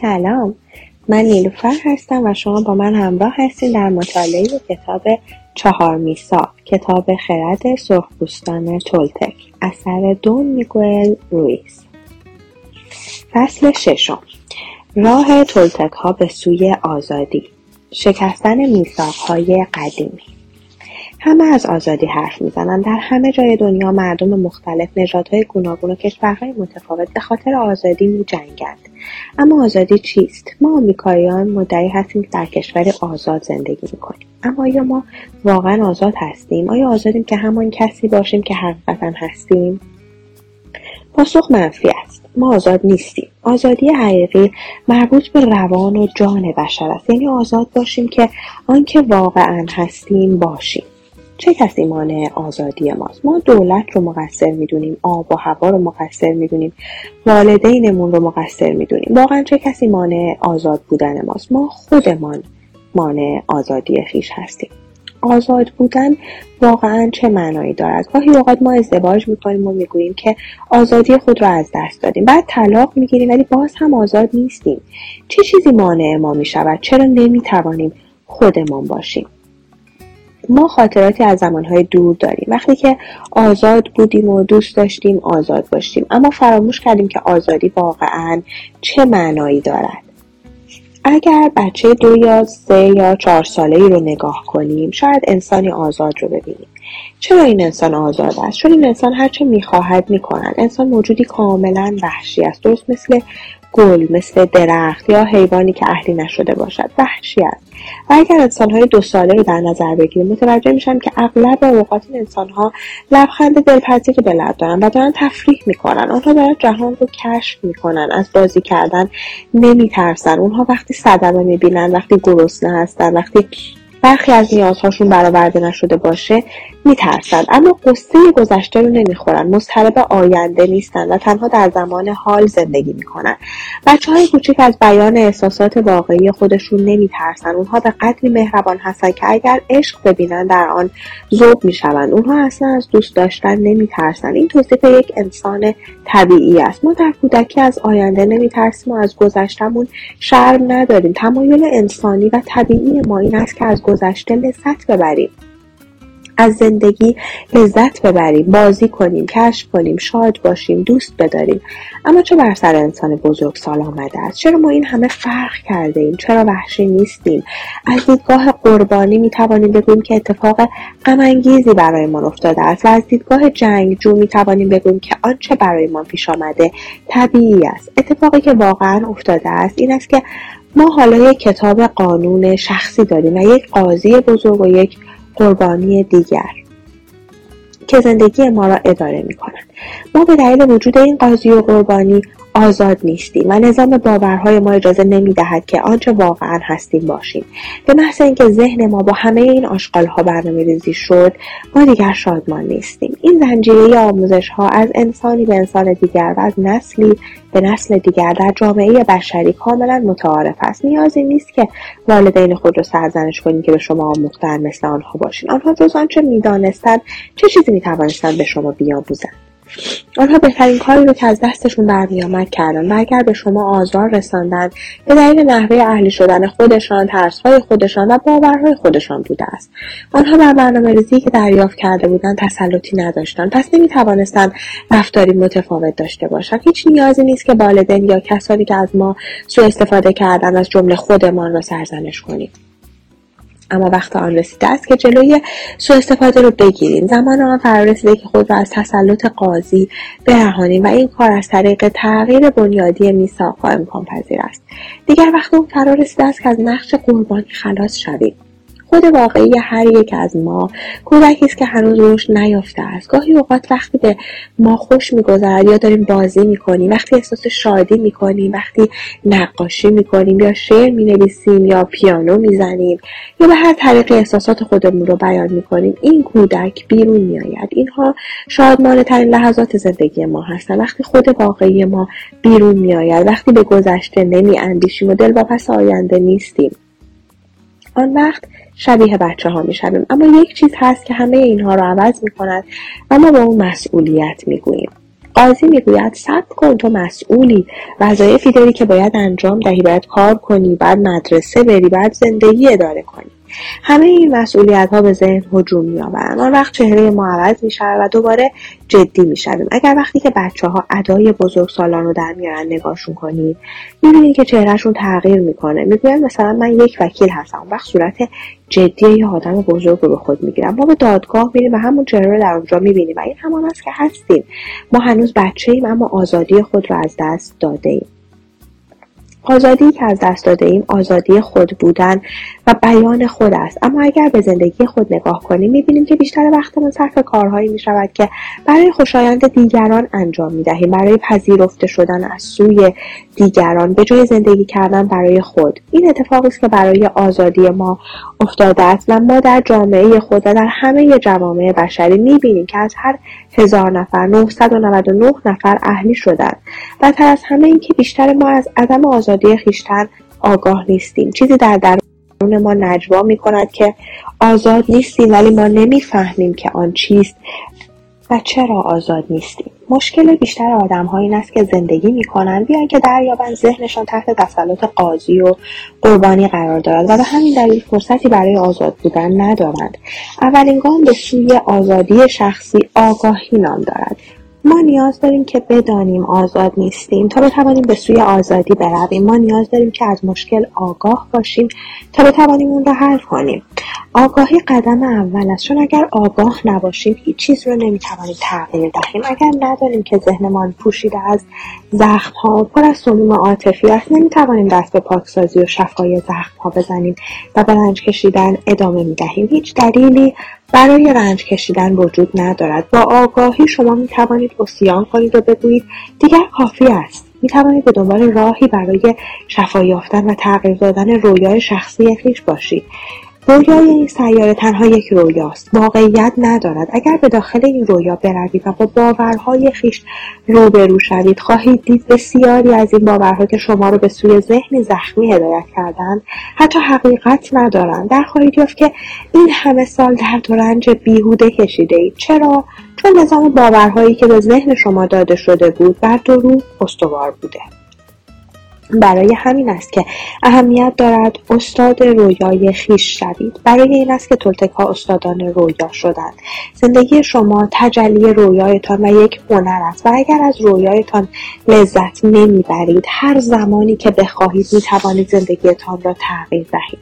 سلام. من نیلوفر هستم و شما با من همراه هستین در مطالعه کتاب چهار میسا کتاب خرد سرخپوستان تولتک. اثر دون میگوئل رویز فصل ششم. راه تولتک ها به سوی آزادی. شکستن میثاق های قدیمی. همه از آزادی حرف می‌زنند در همه جای دنیا مردم مختلف نژادهای گوناگون و کشورهای متفاوت به خاطر آزادی میجنگند اما آزادی چیست؟ ما آمریکاییان مدعی هستیم که در کشور آزاد زندگی می‌کنیم. اما آیا ما واقعا آزاد هستیم؟ آیا آزادیم که همان کسی باشیم که حقیقتا هستیم؟ پاسخ منفی است. ما آزاد نیستیم. آزادی حقیقی مربوط به روان و جان بشر است. یعنی آزاد باشیم که آنکه واقعا هستیم باشیم. چه کسی مانع آزادی ماست؟ ما دولت رو مقصر می‌دونیم آب و هوا رو مقصر می‌دونیم والدینمون رو مقصر می‌دونیم. واقعا چه کسی مانع آزاد بودن ماست؟ ما خودمان مانع آزادی خیش هستیم. آزاد بودن واقعا چه معنایی دارد گاهی اوقات ما ازدواج می‌کنیم و می‌گوییم که آزادی خود را از دست دادیم. بعد طلاق می‌گیریم ولی باز هم آزاد نیستیم. چه چیزی مانع ما می‌شود؟ چرا نمی‌توانیم خودمان باشیم؟ ما خاطراتی از زمانهای دور داریم. وقتی که آزاد بودیم و دوست داشتیم آزاد باشیم. اما فراموش کردیم که آزادی واقعا چه معنایی دارد. اگر بچه دو یا سه یا چهار ساله ای رو نگاه کنیم شاید انسانی آزاد رو ببینیم. چرا این انسان آزاد است؟ چون این انسان هرچه می‌خواهد می‌کند. انسان موجودی کاملا وحشی است. درست مثل گل مثل درخت یا حیوانی که اهلی نشده باشد وحشی است. و اگر انسانهای دو ساله رو در نظر بگیریم متوجه میشم که اغلب اوقات این انسانها لبخند دلپذیری به لب دارن و دارن تفریح می‌کنن. آنها دارن جهان رو کشف می‌کنن. از بازی کردن نمیترسن. اونها وقتی صدمه می‌بینن وقتی گرسنه هستن وقتی برخی از نیازهاشون برآورده نشده باشه میترسند اما قصه گذشته رو نمی‌خورن. مضطرب آینده نیستن و تنها در زمان حال زندگی می‌کنن. بچه های کوچیک از بیان احساسات واقعی خودشون نمیترسن. اونها به قدری مهربان هستن که اگر عشق ببینن در آن ذوب می‌شوند. اونها اصلا از دوست داشتن نمیترسن. این توصیف یک انسان طبیعی است. ما در کودکی از آینده نمیترسیم و از گذشتهمون شرم نداریم. تمایل انسانی و طبیعی ما این است که از گذشته لذت ببریم. از زندگی لذت ببریم بازی کنیم کشف کنیم شاد باشیم دوست بداریم. اما چه بر سر انسان بزرگ سال آمده است؟ چرا ما این همه فرق کرده ایم؟ چرا وحشی نیستیم؟ از دیدگاه قربانی می توانیم بگوییم که اتفاق غمانگیزی برایمان افتاده است و از دیدگاه جنگجو می توانیم بگوییم که آنچه برایمان پیش آمده طبیعی است. اتفاقی که واقعا افتاده است این است که ما حالا یک کتاب قانون شخصی داریم و یک قاضی بزرگ و یک قربانی دیگر که زندگی ما را اداره می کنند. ما به دلیل وجود این قاضی و قربانی آزاد نیستیم و نظام باورهای ما اجازه نمی دهد که آنچه واقعا هستیم باشیم به محض اینکه ذهن ما با همه این ها برنامه ریزی شد ما دیگر شادمان نیستیم این زنجیره آموزش ها از انسانی به انسان دیگر و از نسلی به نسل دیگر در جامعه بشری کاملا متعارف است. نیازی نیست که والدین خود را سرزنش کنیم که به شما آموختن مثل آنها باشین. آنها جز آنچه می‌دانستند چه چیزی می‌توانستند به شما بیاموزند؟ آنها بهترین کاری رو که از دستشون برمیآمد کردن و اگر به شما آزار رساندن به دلیل نحوه اهلی شدن خودشان ترسهای خودشان و باورهای خودشان بوده است. آنها بر برنامه ریزی که دریافت کرده بودند تسلطی نداشتند. پس نمی‌توانستند رفتاری متفاوت داشته باشند. هیچ نیازی نیست که والدین یا کسانی که از ما سوء استفاده کردن از جمله خودمان را سرزنش کنیم. اما وقت آن رسیده است که جلوی سوء استفاده رو بگیریم. زمان آن فرا رسیده که خود را از تسلط قاضی برهانیم و این کار از طریق تغییر بنیادی میثاقها امکان پذیر است. دیگر وقت اون فرا رسیده است که از نقش قربانی خلاص شویم. خود واقعی هر یک از ما کودکی است که هنوز رشد نیافته است. گاهی اوقات وقتی به ما خوش میگذرد یا داریم بازی می‌کنیم وقتی احساس شادی می‌کنیم وقتی نقاشی می‌کنیم یا شعر می‌نویسیم یا پیانو می‌زنیم یا به هر طریقی احساسات خودمون رو بیان می‌کنیم این کودک بیرون میآید. اینها شادمانه ترین لحظات زندگی ما هستند وقتی خود واقعی ما بیرون میآید وقتی به گذشته نمی اندیشیم و دل پس آینده نیستیم. آن وقت شبیه بچه ها می شویم. اما یک چیز هست که همه اینها رو عوض می کند و ما به اون مسئولیت می گوییم. قاضی می‌گوید صبر کن تو مسئولی. وظایفی داری که باید انجام دهی باید کار کنی بعد مدرسه بری بعد زندگی اداره کنی. همه این مسئولیت ها به ذهن هجوم میآورند. آن وقت چهره ما عوض می شود و دوباره جدی می شویم اگر وقتی که بچه ها ادای بزرگ سالان رو در میارن نگاهشون کنید می‌بینید که چهرهشون تغییر می‌کنه. می‌گویند مثلا من یک وکیل هستم. وقت صورت جدی یه آدم بزرگ رو به خود می‌گیرم ما به دادگاه میریم و همون چهره رو در اونجا می‌بینیم. و این همان است که هستیم. ما هنوز بچه ایم اما آزادی خود رو از دست داده ایم آزادی که از دست داده ایم آزادی خود بودن و بیان خود است. اما اگر به زندگی خود نگاه کنیم می‌بینیم که بیشتر وقتمان صرف کارهایی می‌شود که برای خوشایند دیگران انجام می‌دهیم برای پذیرفته شدن از سوی دیگران به جای زندگی کردن برای خود. این اتفاقی است که برای آزادی ما افتاده است و ما در جامعه خود و در همه جوامع بشری می‌بینیم که از هر هزار نفر 999 نفر اهلی شدند. بدتر از همه این که بیشتر ما از عدم آزادی خیشتن آگاه نیستیم. چیزی در درون ما نجوا می کند که آزاد نیستیم ولی ما نمی‌فهمیم که آن چیست و چرا آزاد نیستیم. مشکل بیشتر آدم ها این است که زندگی می کنند بیان که دریابند ذهنشان تحت تسلط قاضی و قربانی قرار دارد و به همین دلیل فرصتی برای آزاد بودن ندارند. اولین گام به سوی آزادی شخصی آگاهی نام دارد. ما نیاز داریم که بدانیم آزاد نیستیم تا بتوانیم به سوی آزادی برویم. ما نیاز داریم که از مشکل آگاه باشیم تا بتوانیم اون را حل کنیم. آگاهی قدم اول است. چون اگر آگاه نباشیم هیچ چیز رو نمی‌توانیم تغییر دهیم. اگر ندانیم که ذهنمان پوشیده از زخم ها پر از سموم عاطفی است نمی‌توانیم دست به پاکسازی و شفای زخم ها بزنیم و به رنج کشیدن ادامه می‌دهیم. هیچ دلیلی برای رنج کشیدن وجود ندارد. با آگاهی شما می توانید اسیان کنید و بگویید. دیگر کافی است. می توانید به دنبال راهی برای شفا یافتن و تغییر دادن رویای شخصی خویش باشید. رویای این سیاره تنها یک رویاست. واقعیت ندارد. اگر به داخل این رویا بروید و با باورهای خیش روبرو شوید خواهید دید بسیاری از این باورها که شما رو به سوی ذهنی زخمی هدایت کردند حتی حقیقت ندارند. در خواهید یافت که این همه سال درد و رنج بیهوده کشیده اید چرا؟ چون نظام باورهایی که به ذهن شما داده شده بود بر دروغ استوار بوده. برای همین است که اهمیت دارد استاد رویای خیش شوید. برای این است که تولتکها استادان رویا شدند. زندگی شما تجلی رویایتان و یک هنر است و اگر از رویایتان لذت نمی‌برید هر زمانی که بخواهید می‌توانید زندگیتان را تغییر دهید.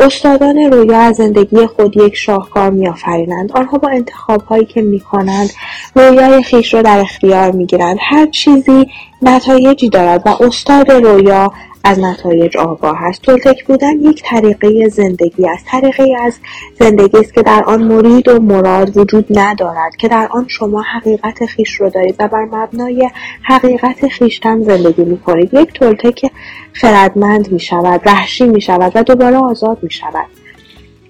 استادان رویا از زندگی خود یک شاهکار میآفرینند. آنها با انتخابهایی که می‌کنند رویای خیش را در اختیار می‌گیرند. هر چیزی نتایجی دارد و استاد رویا از نتایج آگاه است. تولتک بودن یک طریقه زندگی است. طریقه از زندگی است که در آن مرید و مراد وجود ندارد که در آن شما حقیقت خیش رو دارید و بر مبنای حقیقت خیشتن زندگی می کنید یک تولتک خردمند می شود وحشی می شود و دوباره آزاد می شود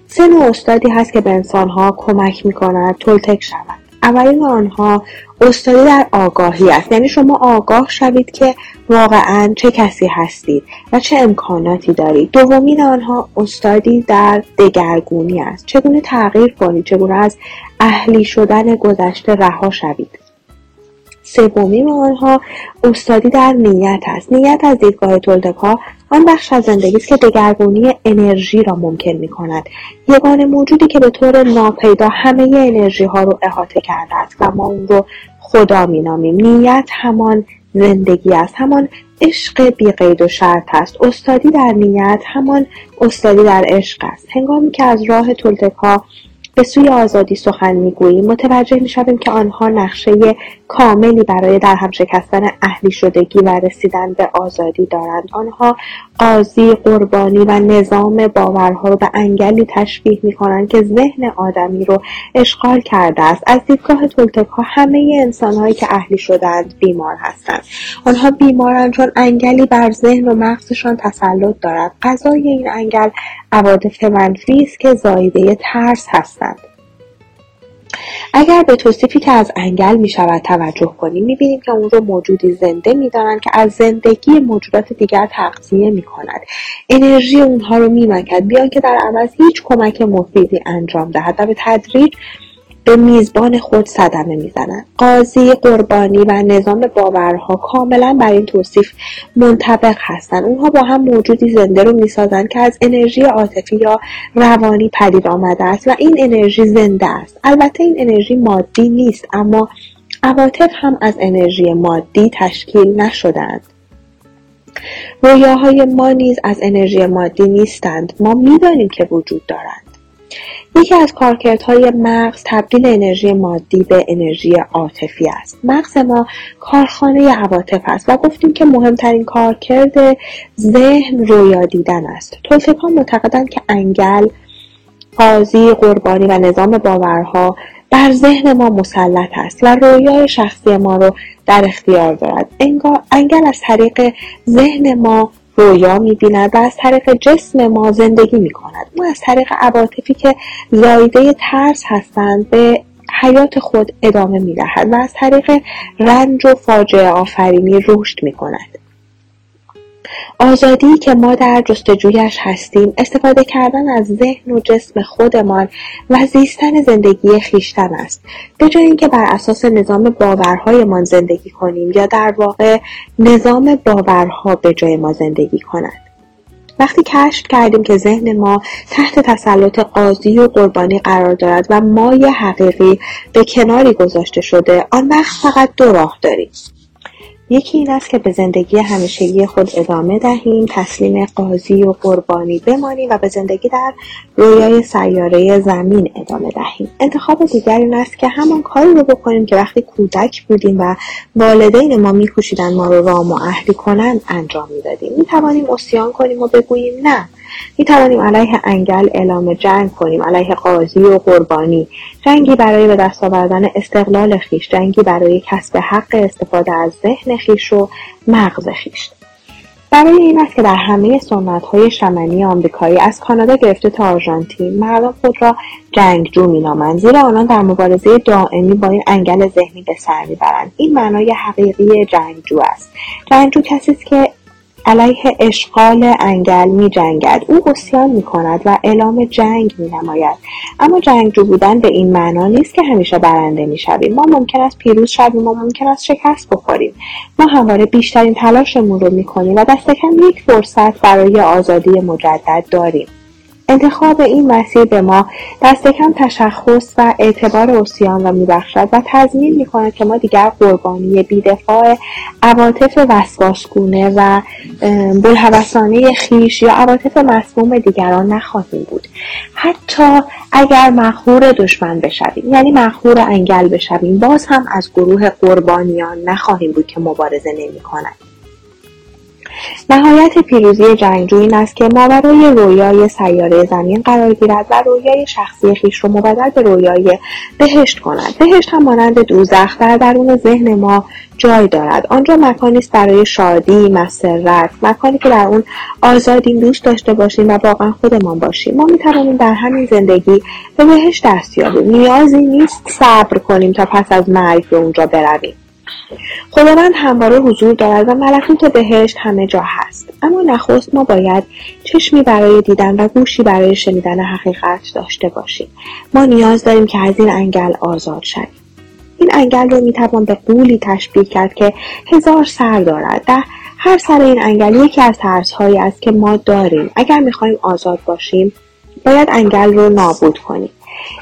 سه نوع استادی هست که به انسانها کمک می کند تولتک شود. اولین آنها استادی در آگاهی است. یعنی شما آگاه شوید که واقعا چه کسی هستید و چه امکاناتی دارید. دومین آنها استادی در دگرگونی است. چگونه تغییر کنید؟ چگونه از اهلی شدن گذشته رها شوید؟ سومین آنها استادی در نیت است. نیت از دیدگاه تولدکا آن بخش از زندگی است که دگرگونی انرژی را ممکن می کند یگانه موجودی که به طور ناپیدا همه انرژی ها رو احاطه کرده است و ما اون رو خدا می نامیم نیت همان زندگی است همان عشق بیقید و شرط است. استادی در نیت همان استادی در عشق است. هنگامی که از راه تولتکا به سوی آزادی سخن می‌گوییم متوجه می‌شویم که آنها نقشه کاملی برای در هم شکستن اهلی شدگی و رسیدن به آزادی دارند. آنها قاضی قربانی و نظام باورها رو به انگلی تشبیه می کنند که ذهن آدمی رو اشغال کرده است. از دیدگاه تولتک ها همه انسان هایی که اهلی شدند بیمار هستند. آنها بیمارند چون انگلی بر ذهن و مغزشان تسلط دارد. غذای این انگل عواطف منفی است که زایده ترس هستند. اگر به توصیفی که از انگل می شود توجه کنیم می بینیم که اون رو موجودی زنده می دانند که از زندگی موجودات دیگر تغذیه می کند انرژی اونها رو می مکد بیان که در عوض هیچ کمک مفیدی انجام دهد و به تدریج به میزبان خود صدمه می‌زنند قاضی قربانی و نظام باورها کاملا بر این توصیف منطبق هستند اونها با هم موجودی زنده رو می‌سازند که از انرژی عاطفی یا روانی پدید آمده است و این انرژی زنده است. البته این انرژی مادی نیست اما عواطف هم از انرژی مادی تشکیل نشدند رویاهای ما نیز از انرژی مادی نیستند. ما می‌دانیم که وجود دارند. یکی از کارکردهای مغز تبدیل انرژی مادی به انرژی عاطفی است. مغز ما کارخانه عواطف است و گفتیم که مهمترین کارکرد ذهن رویا دیدن است. تولتکان معتقدند که انگل قاضی قربانی و نظام باورها بر ذهن ما مسلط است و رویای شخصی ما رو در اختیار دارد. انگل از طریق ذهن ما رویا می‌بیند و از طریق جسم ما زندگی می‌کند. او از طریق عواطفی که زایده ترس هستند به حیات خود ادامه می‌دهد و از طریق رنج و فاجعه آفرینی رشد می‌کند. آزادی که ما در جستجویش هستیم استفاده کردن از ذهن و جسم خودمان و زیستن زندگی خیشتن است. به جای اینکه بر اساس نظام باورهایمان زندگی کنیم یا در واقع نظام باورها به جای ما زندگی کند وقتی کشف کردیم که ذهن ما تحت تسلط قاضی و قربانی قرار دارد و مای حقیقی به کناری گذاشته شده آن وقت فقط دو راه داریم. یکی این است که به زندگی همیشگی خود ادامه دهیم تسلیم قاضی و قربانی بمانیم و به زندگی در رویای سیاره زمین ادامه دهیم. انتخاب دیگر این است که همان کاری رو بکنیم که وقتی کودک بودیم و والدین ما میکوشیدند ما رو رام و اهلی کنند انجام می‌دادیم. می‌توانیم اسیان کنیم و بگوییم نه. می توانیم علیه انگل اعلام جنگ کنیم. علیه قاضی و قربانی. جنگی برای به دست آوردن استقلال خیش. جنگی برای کسب حق استفاده از ذهن خیش و مغز خیش. برای این است که در همه سنت های شمنی آمریکایی از کانادا گرفته تا آرژانتین مردم خود را جنگجو مینامند زیرا آنان در مبارزه دائمی با این انگل ذهنی به سر می‌برند. این معنای حقیقی جنگجو است. جنگجو کسی است که علیه اشغال انگل می جنگد او اسیان می کند و اعلام جنگ می نماید اما جنگجو بودن به این معنا نیست که همیشه برنده می شویم ما ممکن است پیروز شویم و ممکن است شکست بخوریم. ما همواره بیشترین تلاشمون رو می کنیم و دست کم یک فرصت برای آزادی مجدد داریم. انتخاب این مسیر به ما دست کم تشخص و اعتبار اوسیان را میبخشد و تضمین می‌کند که ما دیگر قربانی بیدفاع عواطف وسواسگونه و بلحوثانه خیش یا عواطف مسموم دیگران نخواهیم بود. حتی اگر مخهور دشمن بشویم یعنی مخهور انگل بشویم باز هم از گروه قربانیان نخواهیم بود که مبارزه نمی نهایت پیروزی جنگجو این است که ما برای رویای سیاره زمین قرار گیرد و رویای شخصی خیش رو مبدل به رویای بهشت کند. بهشت هم مانند دوزخ در درون ذهن ما جای دارد. آنجا مکانی است برای شادی مسرت. مکانی که در اون آزادی دوست داشته باشیم و واقعا خودمان باشیم. ما می‌توانیم در همین زندگی به بهشت دست یابیم نیازی نیست صبر کنیم تا پس از مرگ به اونجا برویم. خداوند همواره حضور دارد و ملکوت بهشت همه جا هست. اما نخست ما باید چشمی برای دیدن و گوشی برای شنیدن حقیقت داشته باشیم. ما نیاز داریم که از این انگل آزاد شویم. این انگل رو می‌توان به قولی تشبیه کرد که هزار سر دارد در هر سر این انگل یکی از ترس هایی است که ما داریم. اگر می‌خواهیم آزاد باشیم باید انگل رو نابود کنیم.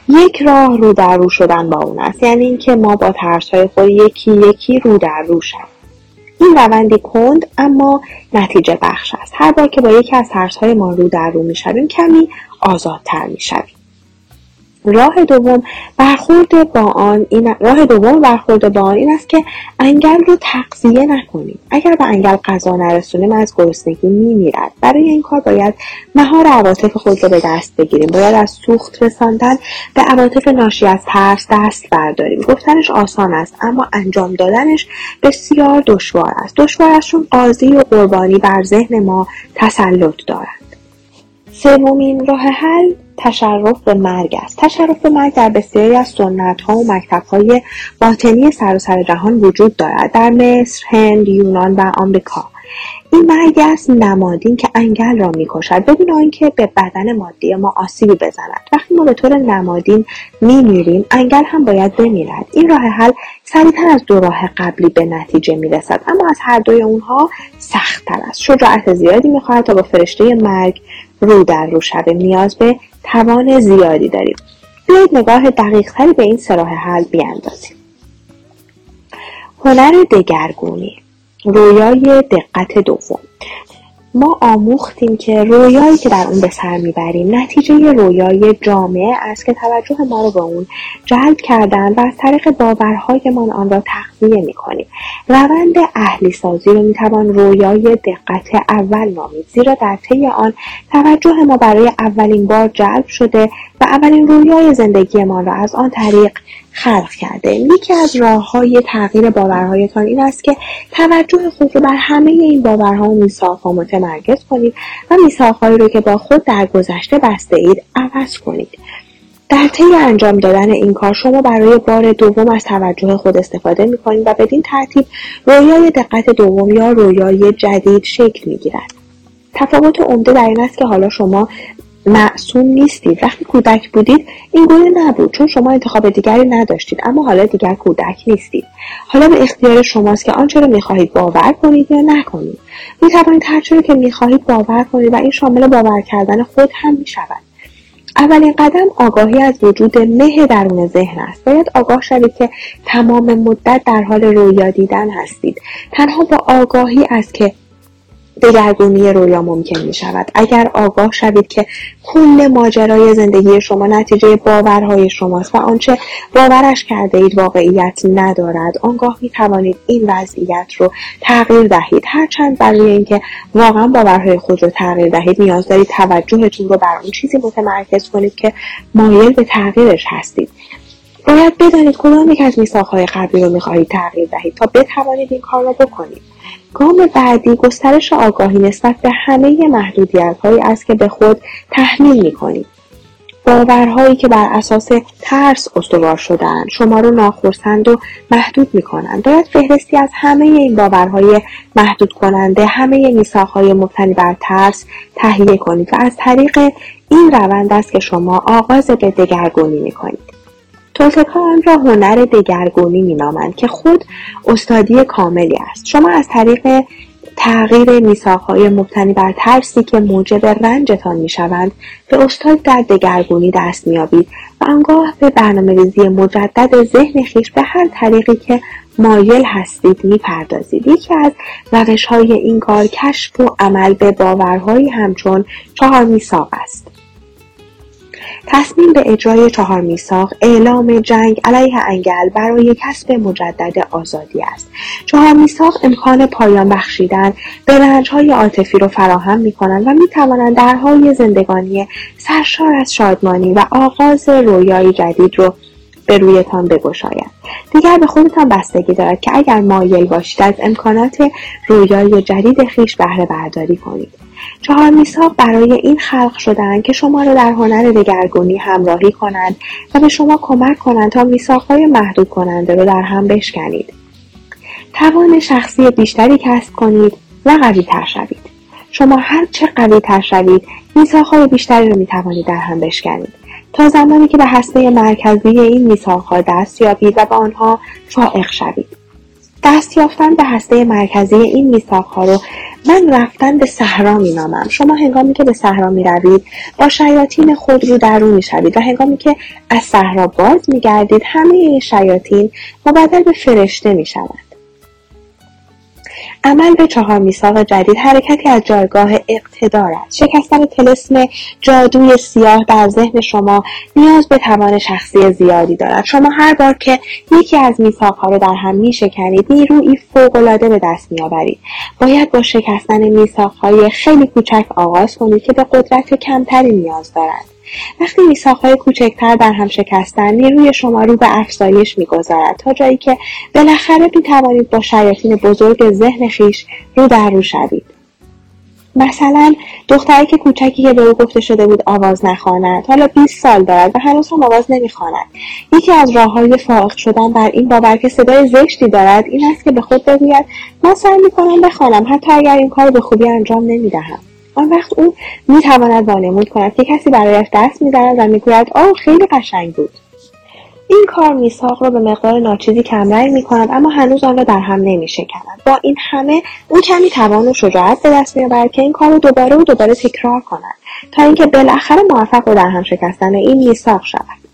یک راه رو در رو شدن با اون است. یعنی اینکه ما با ترس های خود یکی یکی رو در رو شد این روندی کند اما نتیجه بخش است. هر بار که با یکی از ترس های ما رو در رو می‌شویم کمی آزادتر می‌شویم. راه دوم برخورد با آن این راه دوم برخورد با آن این است که انگل رو تقضیه نکنیم. اگر به انگل غذا نرسونیم از گرسنگی میمیرد. برای این کار باید مهار عواطف خود رو به دست بگیریم. باید از سوخت رساندن به عواطف ناشی از ترس دست برداریم. گفتنش آسان است اما انجام دادنش بسیار دشوار است. دشوار است چون قاضی و قربانی بر ذهن ما تسلط دارند. سومین راه حل تشرف به مرگ است. تشرف به مرگ در بسیاری از سنت ها و مکتب های باطنی سراسر جهان وجود دارد. در مصر هند یونان و آمریکا. این مرگی است نمادین که انگل را می‌کشد بدون آنکه به بدن مادی ما آسیبی بزند. وقتی ما به طور نمادین میمیریم انگل هم باید بمیرد. این راه حل سریعتر از دو راه قبلی به نتیجه می‌رسد. اما از هر دوی اونها سختتر است. شجاعت زیادی می‌خواهد تا با فرشته مرگ رو در رو شویم. نیاز به توان زیادی داریم. بیایید نگاه دقیقتری به این سراح حل بیاندازیم. هنر دگرگونی. رویای دقت دوم. ما آموختیم که رویایی که در اون به سر می‌بریم نتیجه رویای جامعه است که توجه ما رو به اون جلب کردن و از طریق باورهایمان آن را تغذیه می‌کنیم. روند اهلی سازی رو می‌توان رویای دقت اول نامید زیرا در طی آن توجه ما برای اولین بار جلب شده و اولین رویای زندگیمان را از آن طریق خلق کرده یکی از راه های تغییر باورهایتان این است که توجه خود رو بر همه این باورها و متمرکز کنید و میثاقهایی رو که با خود در گذشته بسته اید عوض کنید در طی انجام دادن این کار شما برای بار دوم از توجه خود استفاده می کنید و بدین ترتیب رویای دقت دوم یا رویای جدید شکل می گیرد. تفاوت عمده در این است که حالا شما معصوم نیستید. وقتی کودک بودید این گونه نبود چون شما انتخاب دیگری نداشتید اما حالا دیگر کودک نیستید. حالا به اختیار شماست که آنچه را می‌خواهید باور کنید یا نکنید. می‌توانید هرچه را که می‌خواهید باور کنید و این شامل باور کردن خود هم می‌شود. اولین قدم آگاهی از وجود مه درون ذهن است. باید آگاه شوید که تمام مدت در حال رویا دیدن هستید. تنها با آگاهی است که دگرگونی رویا ممکن می شود اگر آگاه شوید که کل ماجرای زندگی شما نتیجه باورهای شماست و آنچه باورش کرده اید واقعیت ندارد آنگاه می توانید این وضعیت رو تغییر دهید. هرچند برای اینکه واقعا باورهای خود رو تغییر دهید نیاز دارید توجهتون رو بر اون چیزی متمرکز کنید که مایل به تغییرش هستید. باید بدانید کدام یک از میثاقهای قبلی رو می‌خواهید تغییر دهید تا بتوانید این کار را بکنید. گام بعدی گسترش آگاهی نسبت به همه محدودیت هایی است که به خود تحمیل می کنید. باورهایی که بر اساس ترس استوار شدن شما رو ناخرسند و محدود می کنند. باید فهرستی از همه این باورهای محدود کننده همه میساخهای مبتنی بر ترس تهیه کنید و از طریق این روند است که شما آغاز به دگرگونی می کنید. ها آن را هنر دگرگونی مینامند که خود استادی کاملی است. شما از طریق تغییر میساقهای مبتنی بر ترسی که موجب رنجتان می‌شوند به استاد در دگرگونی دست میابید و آنگاه به برنامه ریزی مجدد ذهن خیش به هر طریقی که مایل هستید می‌پردازید. یکی از روش های این کار کشف و عمل به باورهایی همچون چهار میساق است. تصمیم به اجرای چهار میثاق اعلام جنگ علیه انگل برای کسب مجدد آزادی است. چهار میثاق امکان پایان بخشیدن به رنجهای عاطفی رو فراهم می کنند و می توانند درهای زندگانی سرشار از شادمانی و آغاز رویای جدید رو به رویتان بگشاید دیگر به خودتان بستگی دارد که اگر مایل باشید از امکانات رویای جدید خیش بهره برداری کنید. چهار میثاق برای این خلق شدند که شما را در هنر دگرگونی همراهی کنند و به شما کمک کنند تا میثاقهای محدود کننده را در هم بشکنید. توان شخصی بیشتری کسب کنید و قوی تر شوید. شما هر چه قوی تر شوید میثاقهای بیشتری را می توانید در هم بشکنید. تا زمانی که به هسته مرکزی این میثاقها دست یابید و به آنها فائق شوید. دست یافتن به هسته مرکزی این میثاقها رو من رفتن به صحرا مینامم. شما هنگامی که به صحرا می‌روید با شیاطین خود رو درون می‌شوید و هنگامی که از صحرا باز میگردید همه این شیاطین مبدل به فرشته می‌شوند. عمل به چهار میثاق جدید حرکتی از جایگاه اقتدار است. شکستن تلسم جادوی سیاه در ذهن شما نیاز به توان شخصی زیادی دارد. شما هر بار که یکی از میثاقها را در هم میشکنید نیرویی فوقالعاده به دست میآورید. باید با شکستن میثاقهای خیلی کوچک آغاز کنید که به قدرت کمتری نیاز دارند. وقتی میثاقهای کوچکتر در هم شکستن نیروی شما رو به افزایش می‌گذارد تا جایی که بالاخره می‌توانید با شیاطین بزرگ ذهن خیش رو در رو شوید. مثلا دختری که کوچکی که به او گفته شده بود آواز نخواند حالا 20 سال دارد و هنوز هم آواز نمی‌خواند. یکی از راههای فائق شدن بر این باور که صدای زشتی دارد این است که به خود بگوید من سعی می‌کنم بخوانم حتی اگر این کار به خوبی انجام نمی‌دهم. آن وقت او می‌تواند وانمود کند که کسی برایش دست می‌زند و می‌گوید آه خیلی قشنگ بود این کار میثاق را به مقدار ناچیزی کمرنگ می کند اما هنوز آن را در هم نمی شکند. با این همه او کمی توان و شجاعت به دست میآورد که این کار را دوباره و دوباره تکرار کند تا اینکه بالاخره موفق در هم شکستن این میثاق شود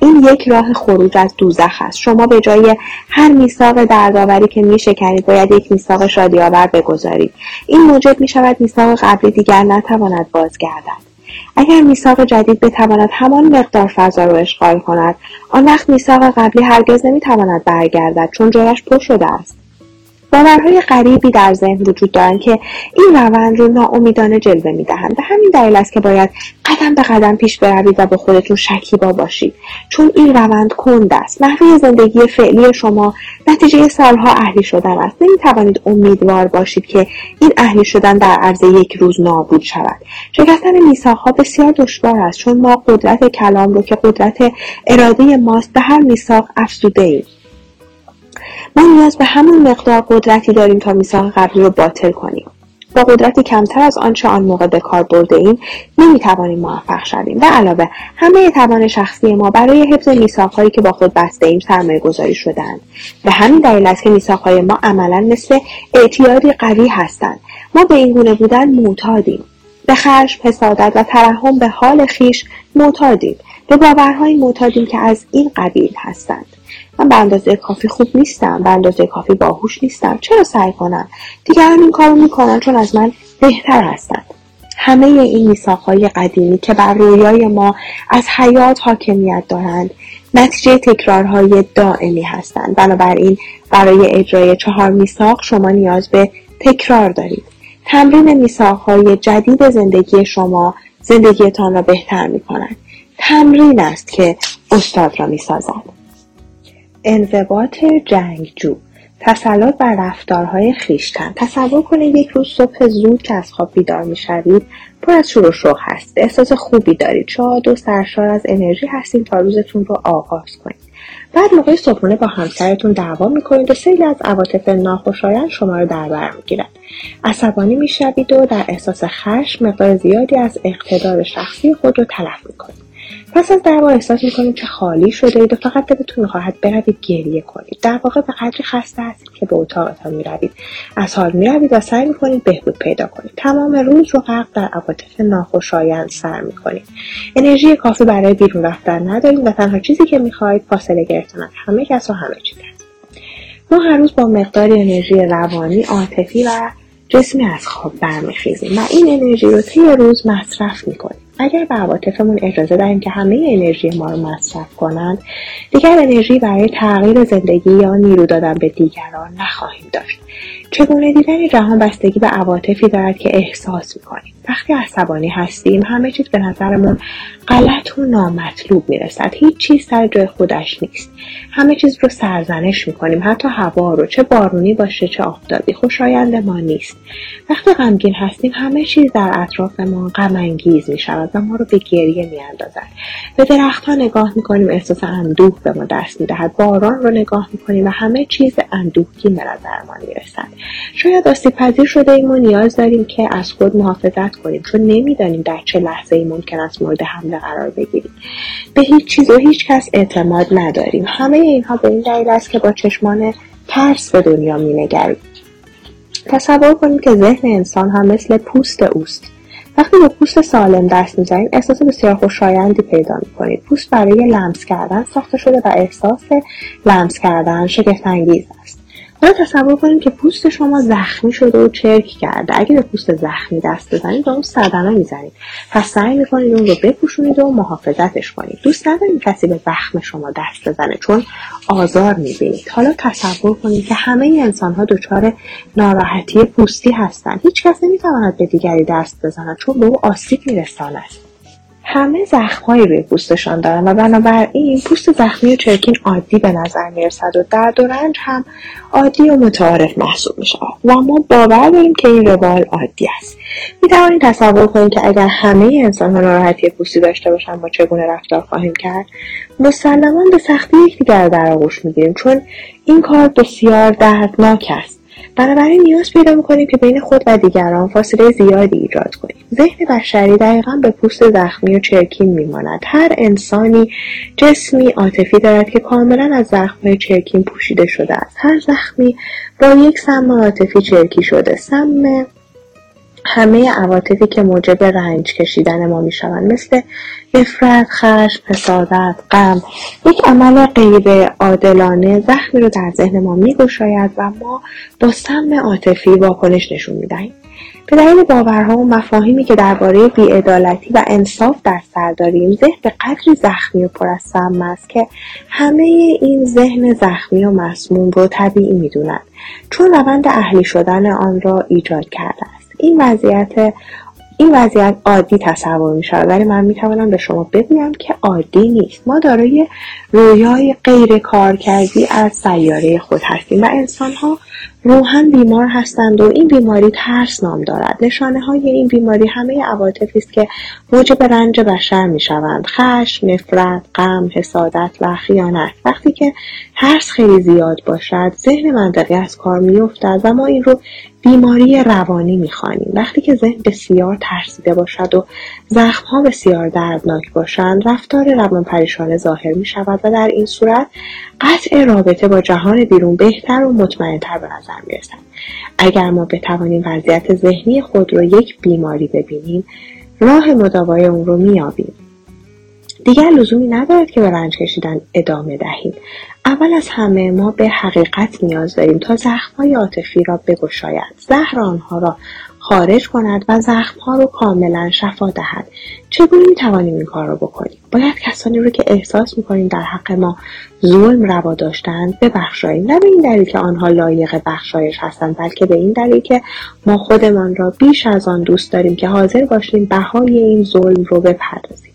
این یک راه خروج از دوزخ است. شما به جای هر میثاق دردآوری که میشکنید باید یک میثاق شادیآور بگذارید. این موجب می شود میثاق قبلی دیگر نتواند بازگردد. اگر میثاق جدید بتواند همان مقدار فضا را اشغال کند آن وقت میثاق قبلی هرگز نمی‌تواند برگردد چون جایش پر شده است. باورهای غریبی در ذهن وجود دارند که این روند رو ناامیدانه جلوه می‌دهند. به همین دلیل است که باید قدم به قدم پیش بروید و به خودتون شکیبا باشید. چون این روند کند است. نحوه زندگی فعلی شما نتیجه سالها اهلی شدن است. نمی‌توانید امیدوار باشید که این اهلی شدن در عرض یک روز نابود شود. شکستن میثاقها بسیار دشوار است. چون ما قدرت کلام رو که قدرت اراده ماست به هر میثاق افزوده ایم. ما نیاز به همون مقدار قدرتی داریم تا میثاق قبلی رو باطل کنیم. با قدرتی کمتر از آنچه آن موقع به کار برده ایم نمی‌توانیم موفق شویم و علاوه همه توان شخصی ما برای حفظ میثاقهایی که با خود بسته ایم سرمایه گذاری شدند به همین دلیل است که میثاقهای ما عملا مثل اعتیادی قوی هستند. ما به این گونه بودن معتادیم. به خشم حسادت و ترحم به حال خیش معتادیم. به باورهایی معتادیم که از این قبیل هستند. من به اندازه کافی خوب نیستم به اندازه کافی باهوش نیستم. چرا سعی کنم؟ دیگران این کارو می‌کنن چون از من بهتر هستند همه این میثاقهای قدیمی که بر رویای ما از حیات حاکمیت دارند نتیجه تکرارهای دائمی هستند. بنابراین برای اجرای چهار میثاق شما نیاز به تکرار دارید. تمرین میثاقهای جدید زندگی شما زندگیتان را بهتر می تمرین است که استاد را می انضباط جنگجو تسلط بر رفتارهای خیشتن. تصور کنید یک روز صبح زود که از خواب بیدار می‌شوید پر از شور و شوق هست. احساس خوبی دارید. شاد و سرشار از انرژی هستید تا روزتون رو آغاز کنید. بعد موقع صبحونه با همسرتون دعوا می‌کنید و سیلی از عواطف ناخوشایند شما رو در بر می‌گیرد. عصبانی می‌شوید و در احساس خشم مقدار زیادی از اقتدار شخصی خود رو تلف می‌کنید. پس از دعوا احساس می‌کنید که خالی شده اید و فقط دلتون می‌خواهد بروید گریه کنید. در واقع به قدری خسته هستید که به اتاقتان می‌روید. از حال می‌روید و سعی می‌کنید بهبود پیدا کنید. تمام روز رو غرق در عواطف ناخوشایند سر می‌کنید. انرژی کافی برای بیرون رفتن ندارید و تنها چیزی که می‌خواهید فاصله گرفتن از همه کس و همه چیز است. ما هر روز با مقداری انرژی روانی عاطفی و جسمی از خواب برمیخیزیم و این انرژی رو طی روز مصرف می‌کنیم. اگر به عواطفمون اجازه دهیم که همه انرژی ما رو مصرف کنند دیگر انرژی برای تغییر زندگی یا نیرو دادن به دیگران نخواهیم داشت. چگونه دیدن جهان بستگی به عواطفی دارد که احساس می‌کنیم؟ وقتی عصبانی هستیم همه چیز به نظرمون غلط و نامطلوب می‌رسد. هیچ چیز سر جای خودش نیست. همه چیز رو سرزنش می‌کنیم. حتی هوا رو چه بارونی باشه چه آفتابی. خوشایند ما نیست. وقتی غمگین هستیم همه چیز در اطراف ما غم انگیز می‌شود و ما رو به گریه میاندازد. به درختها نگاه می‌کنیم احساس اندوه به ما دست می‌دهد. باران رو نگاه می‌کنیم و همه چیز اندوهگین به نظرمان می‌رسد. شاید آسیب پذیر شده ایم و نیاز داریم که از خود محافظت کنیم. چون نمی‌دانیم در چه لحظه ای ممکن است مورد حمله قرار بگیریم. به هیچ چیز و هیچ کس اعتماد نداریم. همه اینها به این دلیل است که با چشمان ترس به دنیا مینگریم. تصور کنید که ذهن انسان هم مثل پوست اوست. وقتی به پوست سالم دست می‌زنید احساس بسیار خوشایندی پیدا می‌کنید پوست برای لمس کردن ساخته شده و احساس لمس کردن شگفتانگیز است. حالا تصور کنید که پوست شما زخمی شده و چرک کرده. اگه به پوست زخمی دست بزنید به اون صدمه می‌زنید. پس سعی می‌کنید اون رو بپوشونید و محافظتش کنید. دوست ندارید کسی به زخم شما دست بزنه چون آزار می‌بینید. حالا تصور کنید که همه انسان ها دچار ناراحتی پوستی هستند هیچ کس نمی‌تواند به دیگری دست بزند چون به او آسیب میرساند. همه زخمهایی روی پوستشان دارن و بنابراین پوست زخمی و چرکین عادی به نظر می‌رسد و درد و رنج هم عادی و متعارف محسوب می شود و ما باور داریم که این روال عادی است. می توانید تصور کنید که اگر همه انسان ها ناراحتی پوستی داشته باشند ما چگونه رفتار خواهیم کرد؟ مسلما به سختی یکدیگر در آغوش می‌گیریم چون این کار بسیار دردناک است. بنابراین نیاز پیدا می‌کنیم که بین خود و دیگران فاصله زیادی ایجاد کنیم. ذهن بشری دقیقا به پوست زخمی و چرکین میماند. هر انسانی جسمی عاطفی دارد که کاملا از زخمهای چرکین پوشیده شده است. هر زخمی با یک سم عاطفی چرکی شده. سم همه عواطفی که موجب رنج کشیدن ما می‌شوند مثل نفرت خشم حسادت غم یک عمل غیر عادلانه زخمی رو در ذهن ما میگشاید و ما با سم عاطفی واکنش نشون می‌دهیم. به دلیل باورها و مفاهیمی که درباره بیعدالتی و انصاف در سر داریم ذهن به قدری زخمی و پر از سم است که همه این ذهن زخمی و مسموم رو طبیعی می‌دونند چون روند اهلی شدن آن را ایجاد کرده این وضعیت این وضعیت عادی تصور می شود ولی من می توانم به شما بگویم که عادی نیست. ما دارای رویای غیر کارکردی از سیاره خود هستیم و انسان ها روحن بیمار هستند و این بیماری ترس نام دارد. نشانه های این بیماری همه عواطفی است که موجب رنج بشر می شوند خشم نفرت غم حسادت و خیانت وقتی که ترس خیلی زیاد باشد ذهن منطقی از کار میافتد و ما این رو بیماری روانی می‌خوانیم. وقتی که ذهن بسیار ترسیده باشد و زخمها بسیار دردناک باشند رفتار روان پریشانه ظاهر می شود و در این صورت قطع رابطه با جهان بیرون بهتر و مطمئنتر به رسد. اگر ما بتوانیم وضعیت ذهنی خود را یک بیماری ببینیم راه مداوای اون رو میابیم دیگر لزومی ندارد که به رنج کشیدن ادامه دهیم. اول از همه ما به حقیقت نیاز داریم تا زخمهای عاطفی را بگشاید. زهر آنها را خارج کند و زخمها رو کاملا شفا دهد. چگونه می‌توانیم این کار را بکنیم؟ باید کسانی رو که احساس می‌کنیم در حق ما ظلم روا داشتند ببخشاییم. نه به این دلیل که آنها لایق بخشایش هستند بلکه به این دلیل که ما خودمان را بیش از آن دوست داریم که حاضر باشیم بهای این ظلم رو بپردازیم.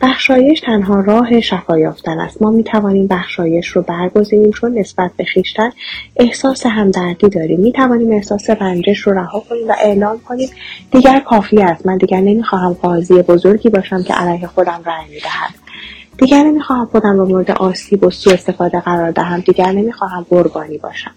بخشایش تنها راه شفا یافتن است. ما می‌توانیم بخشایش رو برگزینیم چون نسبت به خویشتن احساس همدردی داریم. می‌توانیم احساس رنجش رو رها کنیم و اعلام کنیم دیگر کافی است. من دیگر نمی‌خواهم قاضی بزرگی باشم که علیه خودم رأی می‌دهد دیگر نمی‌خواهم خودم را مورد آسیب و سوء استفاده قرار دهم. دیگر نمی‌خواهم قربانی باشم.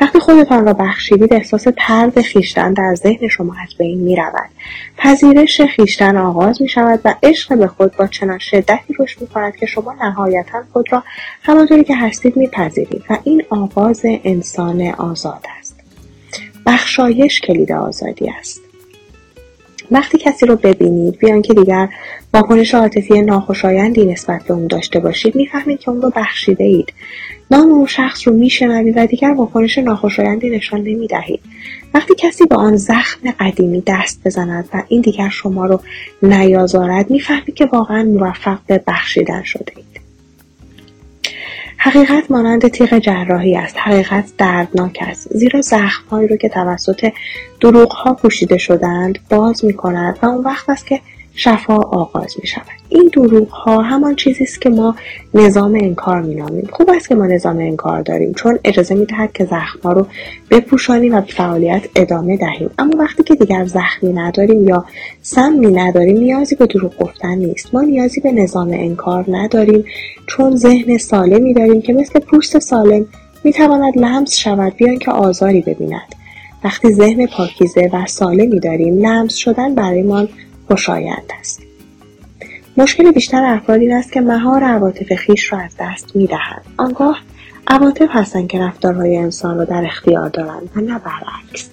وقتی خودتان را بخشیدید احساس ترد خیشتن در ذهن شما از بین می‌رود. پذیرش خیشتن آغاز می شود و عشق به خود با چنان شدتی رشد می کند که شما نهایتا خود را همانطوری که هستید میپذیرید و این آغاز انسان آزاد است. بخشایش کلید آزادی است. وقتی کسی رو ببینید بیان که دیگر واکنش عاطفی ناخوشایندی نسبت به اون داشته باشید می‌فهمید که اون رو بخشیده اید. نام اون شخص رو میشنوید و دیگر واکنش ناخوشایندی نشان نمی‌دهید. وقتی کسی به آن زخم قدیمی دست بزند و این دیگر شما رو نیازارد می‌فهمید که واقعا موفق به بخشیدن شده اید. حقیقت مانند تیغ جراحی است. حقیقت دردناک است. زیرا زخمهایی رو که توسط دروغها پوشیده شدند باز می کند و اون وقت است که شفا آغاز می شود این دروغ ها همان چیزی است که ما نظام انکار می نامیم خوب است که ما نظام انکار داریم چون اجازه می دهد که زخم ها رو بپوشانیم و فعالیت ادامه دهیم. اما وقتی که دیگر زخمی نداریم یا سمی نداریم نیازی به دروغ گفتن نیست. ما نیازی به نظام انکار نداریم چون ذهن سالمی داریم که مثل پوست سالم می تواند لمس شود بیان که آزاری ببیند. وقتی ذهن پاکیزه و سالمی داریم لمس شدن برایمان خوشایند است. مشکل بیشتر افراد این است که مهار عواطف خیش را از دست می‌دهند. آنگاه عواطف هستند که رفتارهای انسان را در اختیار دارند و نه برعکس.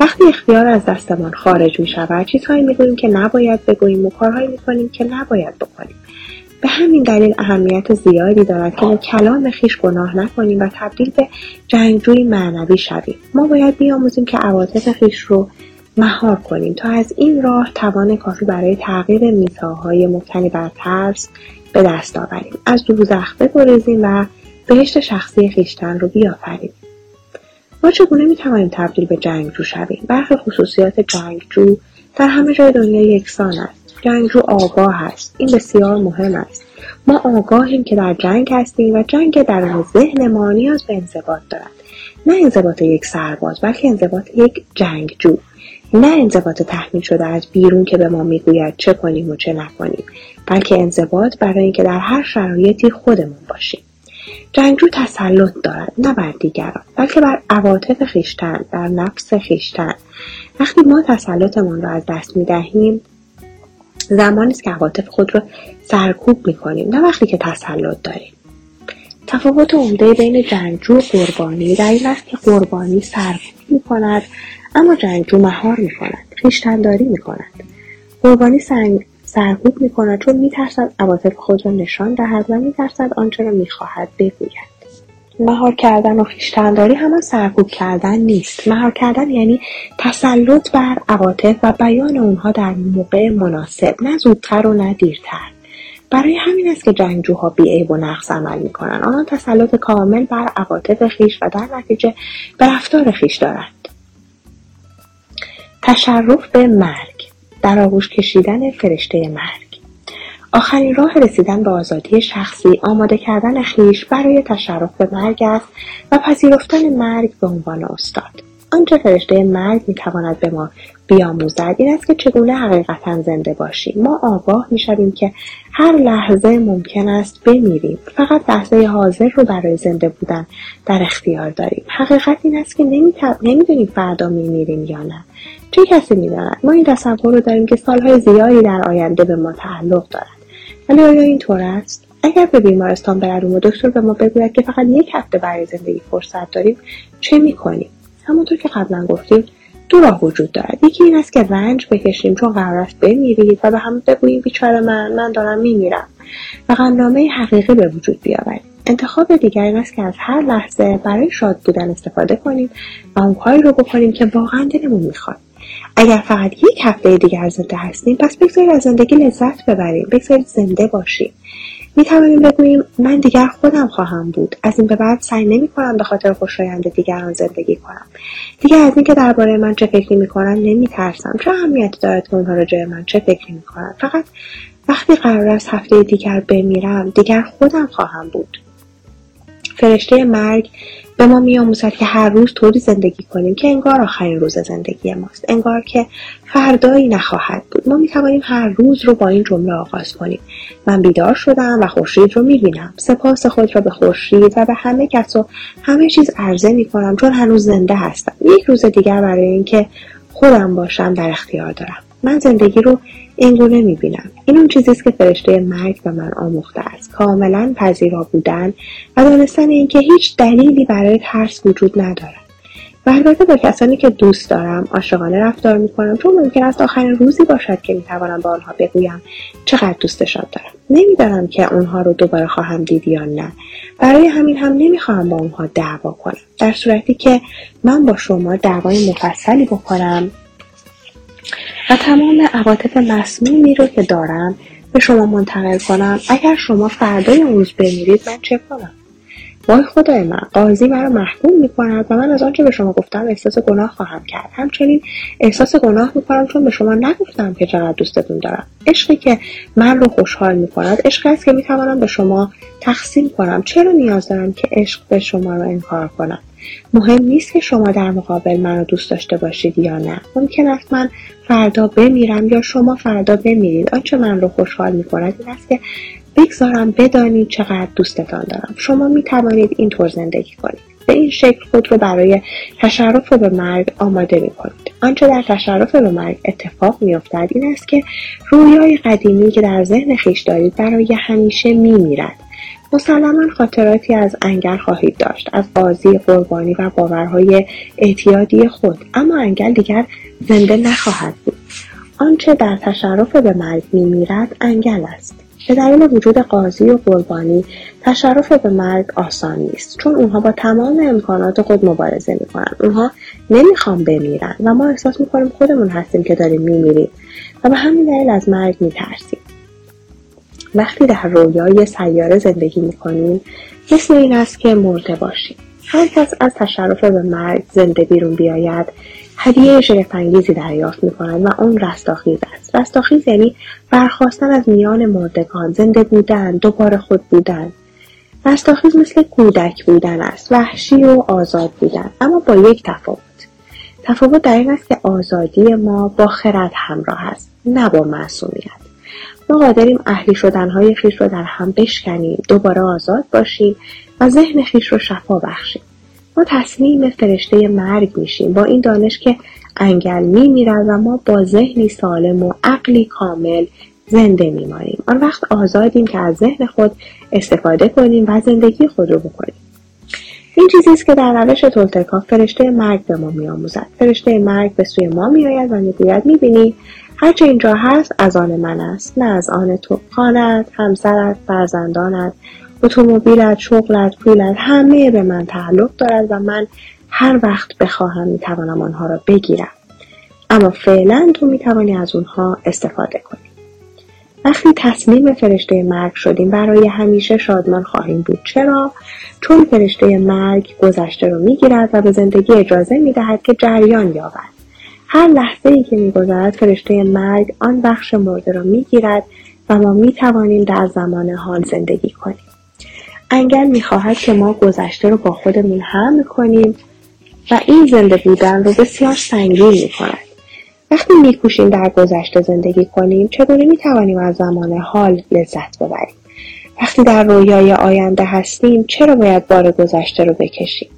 وقتی اختیار از دستمان خارج می شود چیزهایی می‌گوییم که نباید بگوییم و کارهایی می‌کنیم که نباید بکنیم. به همین دلیل اهمیت زیادی دارد که با کلام خیش گناه نکنیم و تبدیل به جنگجوی معنوی شویم. ما باید بیاموزیم که عواطف خیش رو مهار کنیم. تا از این راه توان کافی برای تغییر میزاهای مبتنی بر ترس به دست آوریم. از دوزخ بگریزیم و بهشت شخصی خیشتن رو بیافریم. ما چگونه می‌توانیم تبدیل به جنگجو شویم؟ برخی خصوصیات جنگجو در همه جای دنیا یکسان است. جنگجو آگاه است. این بسیار مهم است. ما آگاهیم که در جنگ هستیم و جنگ در ذهن ما نیاز به انضباط دارد. نه انضباط یک سرباز بلکه انضباط یک جنگجو. نه انضباط تحمیل شده از بیرون که به ما می‌گوید چه کنیم و چه نکنیم بلکه انضباط برای اینکه در هر شرایطی خودمون باشیم. جنگجو تسلط دارد نه بر دیگران بلکه بر عواطف خیشتن بر نفس خیشتن. وقتی ما تسلطمان را از دست می‌دهیم زمانی است که عواطف خود را سرکوب می‌کنیم نه وقتی که تسلط داریم. تفاوت عمده بین جنگجو و قربانی در این است که قربانی سرکوب می‌کند. اما جنگجو مهار می‌کند خویشتنداری می‌کند. قربانی سنگ سرکوب می‌کند چون میترسد عواطف خود را نشان دهد و میترسد آنچه را می‌خواهد بگوید. مهار کردن و خویشتنداری همان سرکوب کردن نیست. مهار کردن یعنی تسلط بر عواطف و بیان اونها در موقع مناسب نه زودتر و نه دیرتر. برای همین است که جنگجوها بیعیب و نقص عمل می‌کنند آنها تسلط کامل بر عواطف خیش و در نتیجه به رفتار خیش دارند. تشرف به مرگ در آغوش کشیدن فرشته مرگ. آخرین راه رسیدن به آزادی شخصی آماده کردن خیش برای تشرف به مرگ است و پذیرفتن مرگ به عنوان استاد. آنچه فرشته مرگ می‌تواند به ما بیاموزد این است که چگونه حقیقتا زنده باشیم. ما آگاه می‌شویم که هر لحظه ممکن است بمیریم. فقط لحظه حاضر رو برای زنده بودن در اختیار داریم. حقیقت این است که نمی‌دونیم فردا میمیریم یا نه. چه کسی می‌داند؟ ما این تصور رو داریم که سالهای زیادی در آینده به ما تعلق دارد. ولی آیا اینطور است؟ اگر به بیمارستان برویم و دکتر به ما بگوید که فقط یک هفته برای زندگی فرصت داریم چه می‌کنیم؟ همونطور که قبلا گفتیم دو راه وجود دارد. یکی این است که رنج بکشیم چون قرار است بمیرید و به هم بگوییم بیچاره من من دارم میمیرم. و غمنامه حقیقی به وجود بیاوریم. انتخاب دیگر این است که از هر لحظه برای شاد بودن استفاده کنیم و اون کاری رو بکنیم که واقعا دلمون می‌خواد. اگر فقط یک هفته دیگر زنده هستیم پس بگذارید از زندگی لذت ببریم. بگذارید زنده باشیم. می توانیم بگوییم من دیگر خودم خواهم بود. از این به بعد سعی نمی کنم به خاطر خوشایند دیگران زندگی کنم. دیگر از اینکه درباره من چه فکری می‌کنن نمی ترسم چه اهمیتی دارد که اونها راجع من چه فکری می‌کنن؟ فقط وقتی قرار است هفته دیگر بمیرم دیگر خودم خواهم بود. فرشته مرگ به ما میآموزد که هر روز طوری زندگی کنیم که انگار آخرین روز زندگی ماست. انگار که فردایی نخواهد بود. ما می‌توانیم هر روز رو با این جمله آغاز کنیم. من بیدار شدم و خورشید رو می‌بینم. سپاس خود را به خورشید و به همه کس و همه چیز عرضه می‌کنم چون هنوز زنده هستم. یک روز دیگر برای اینکه خودم باشم در اختیار دارم. من زندگی رو اینگونه می‌بینم این اون چیزیست که فرشته مرگ به من آموخته است. کاملا پذیرا بودن و دانستن اینکه هیچ دلیلی برای ترس وجود ندارد. و البته با کسانی که دوست دارم عاشقانه رفتار می‌کنم چون ممکن است آخرین روزی باشد که می‌توانم با آنها بگویم چقدر دوستشان دارم. نمی‌دانم که اونها رو دوباره خواهم دید یا نه. برای همین هم نمی‌خواهم با اونها دعوا کنم. در صورتی که من با شما دعوای مفصلی بکنم. و تمام عواطف مسمومی رو که دارم به شما منتقل کنم. اگر شما فردای اون روز بمیرید من چه کنم؟ وای خدای من قاضی مرا محکوم می‌کند و من از آنچه به شما گفتم احساس گناه خواهم کرد. همچنین احساس گناه می‌کنم چون به شما نگفتم که چقدر دوستتون دارم. عشقی که من رو خوشحال می‌کند عشقی است که می‌توانم به شما تقسیم کنم. چرا نیاز دارم که عشق به شما رو انکار کنم؟ مهم نیست که شما در مقابل منو دوست داشته باشید یا نه ممکن است من فردا بمیرم یا شما فردا بمیرید آنچه من رو خوشحال می‌کند این است که بگذارم بدانید چقدر دوستتان دارم شما می توانید اینطور زندگی کنید به این شکل خود رو برای تشرف به مرگ آماده می کنید. آنچه در تشرف به مرگ اتفاق می افتد این است که رویای قدیمی که در ذهن خیش دارید برای همیشه می میرد. مسلما خاطراتی از انگل خواهید داشت از قاضی قربانی و باورهای اعتیادی خود اما انگل دیگر زنده نخواهد بود. آنچه در تشرف به مرگ میمیرد انگل است. به دلیل وجود قاضی و قربانی تشرف به مرگ آسان نیست چون اونها با تمام امکانات خود مبارزه می‌کنن اونها نمی‌خوان بمیرن و ما احساس می‌کنیم خودمون هستیم که داریم میمیریم و به همین دلیل از مرگ میترسیم. وقتی در رویای سیاره زندگی می‌کنیم مثل این است که مرده باشیم هر کس از تشرف به مرگ زنده بیرون بیاید هدیه شگفتانگیزی دریافت می‌کنند و اون رستاخیز است. رستاخیز یعنی برخواستن از میان مردگان زنده بودن دوباره خود بودن. رستاخیز مثل کودک بودن است وحشی و آزاد بودن اما با یک تفاوت. تفاوت در این است که آزادی ما با خرد همراه است نه با معصومیت. ما قادریم اهلی شدنهای خیش رو در هم بشکنیم. دوباره آزاد باشیم و ذهن خیش رو شفا بخشیم. ما تصمیم فرشته مرگ میشیم. با این دانش که انگل میمیرد و ما با ذهنی سالم و عقلی کامل زنده میمانیم. آن وقت آزادیم که از ذهن خود استفاده کنیم و زندگی خود رو بکنیم. این چیزی است که در روش تولتکا فرشته مرگ به ما میآموزد. فرشته مرگ به سوی ما میآید و می‌گوید می‌بینی هرچه اینجا هست از آن من است. نه از آن تو خانت همسرت فرزندانت اتومبیلت شغلت پولت همه به من تعلق دارد و من هر وقت بخواهم می‌توانم آنها را بگیرم. اما فعلا تو می‌توانی از اونها استفاده کنی. وقتی تصمیم فرشته مرگ شدیم برای همیشه شادمان خواهیم بود. چرا؟ چون فرشته مرگ گذشته رو می‌گیرد و به زندگی اجازه می‌دهد که جریان یابد. هر لحظه ای که میگذرد فرشته مرگ آن بخش مرده را می‌گیرد و ما می‌توانیم در زمان حال زندگی کنیم. انگل می‌خواهد که ما گذشته رو با خودمون هم کنیم و این زنده بودن رو بسیار سنگین می‌کند. وقتی میکوشیم در گذشته زندگی کنیم چگونه می‌توانیم از زمان حال لذت ببریم؟ وقتی در رویای آینده هستیم چرا باید بار گذشته رو بکشیم؟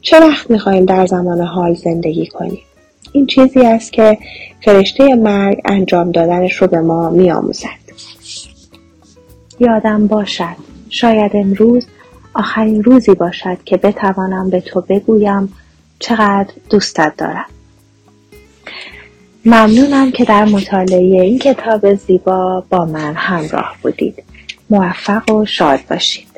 چه وقت می‌خواهیم در زمان حال زندگی کنیم؟ این چیزی است که فرشته مرگ انجام دادنش رو به ما میآموزد. یادم باشد. شاید امروز آخرین روزی باشد که بتوانم به تو بگویم چقدر دوستت دارم. ممنونم که در مطالعه این کتاب زیبا با من همراه بودید. موفق و شاد باشید.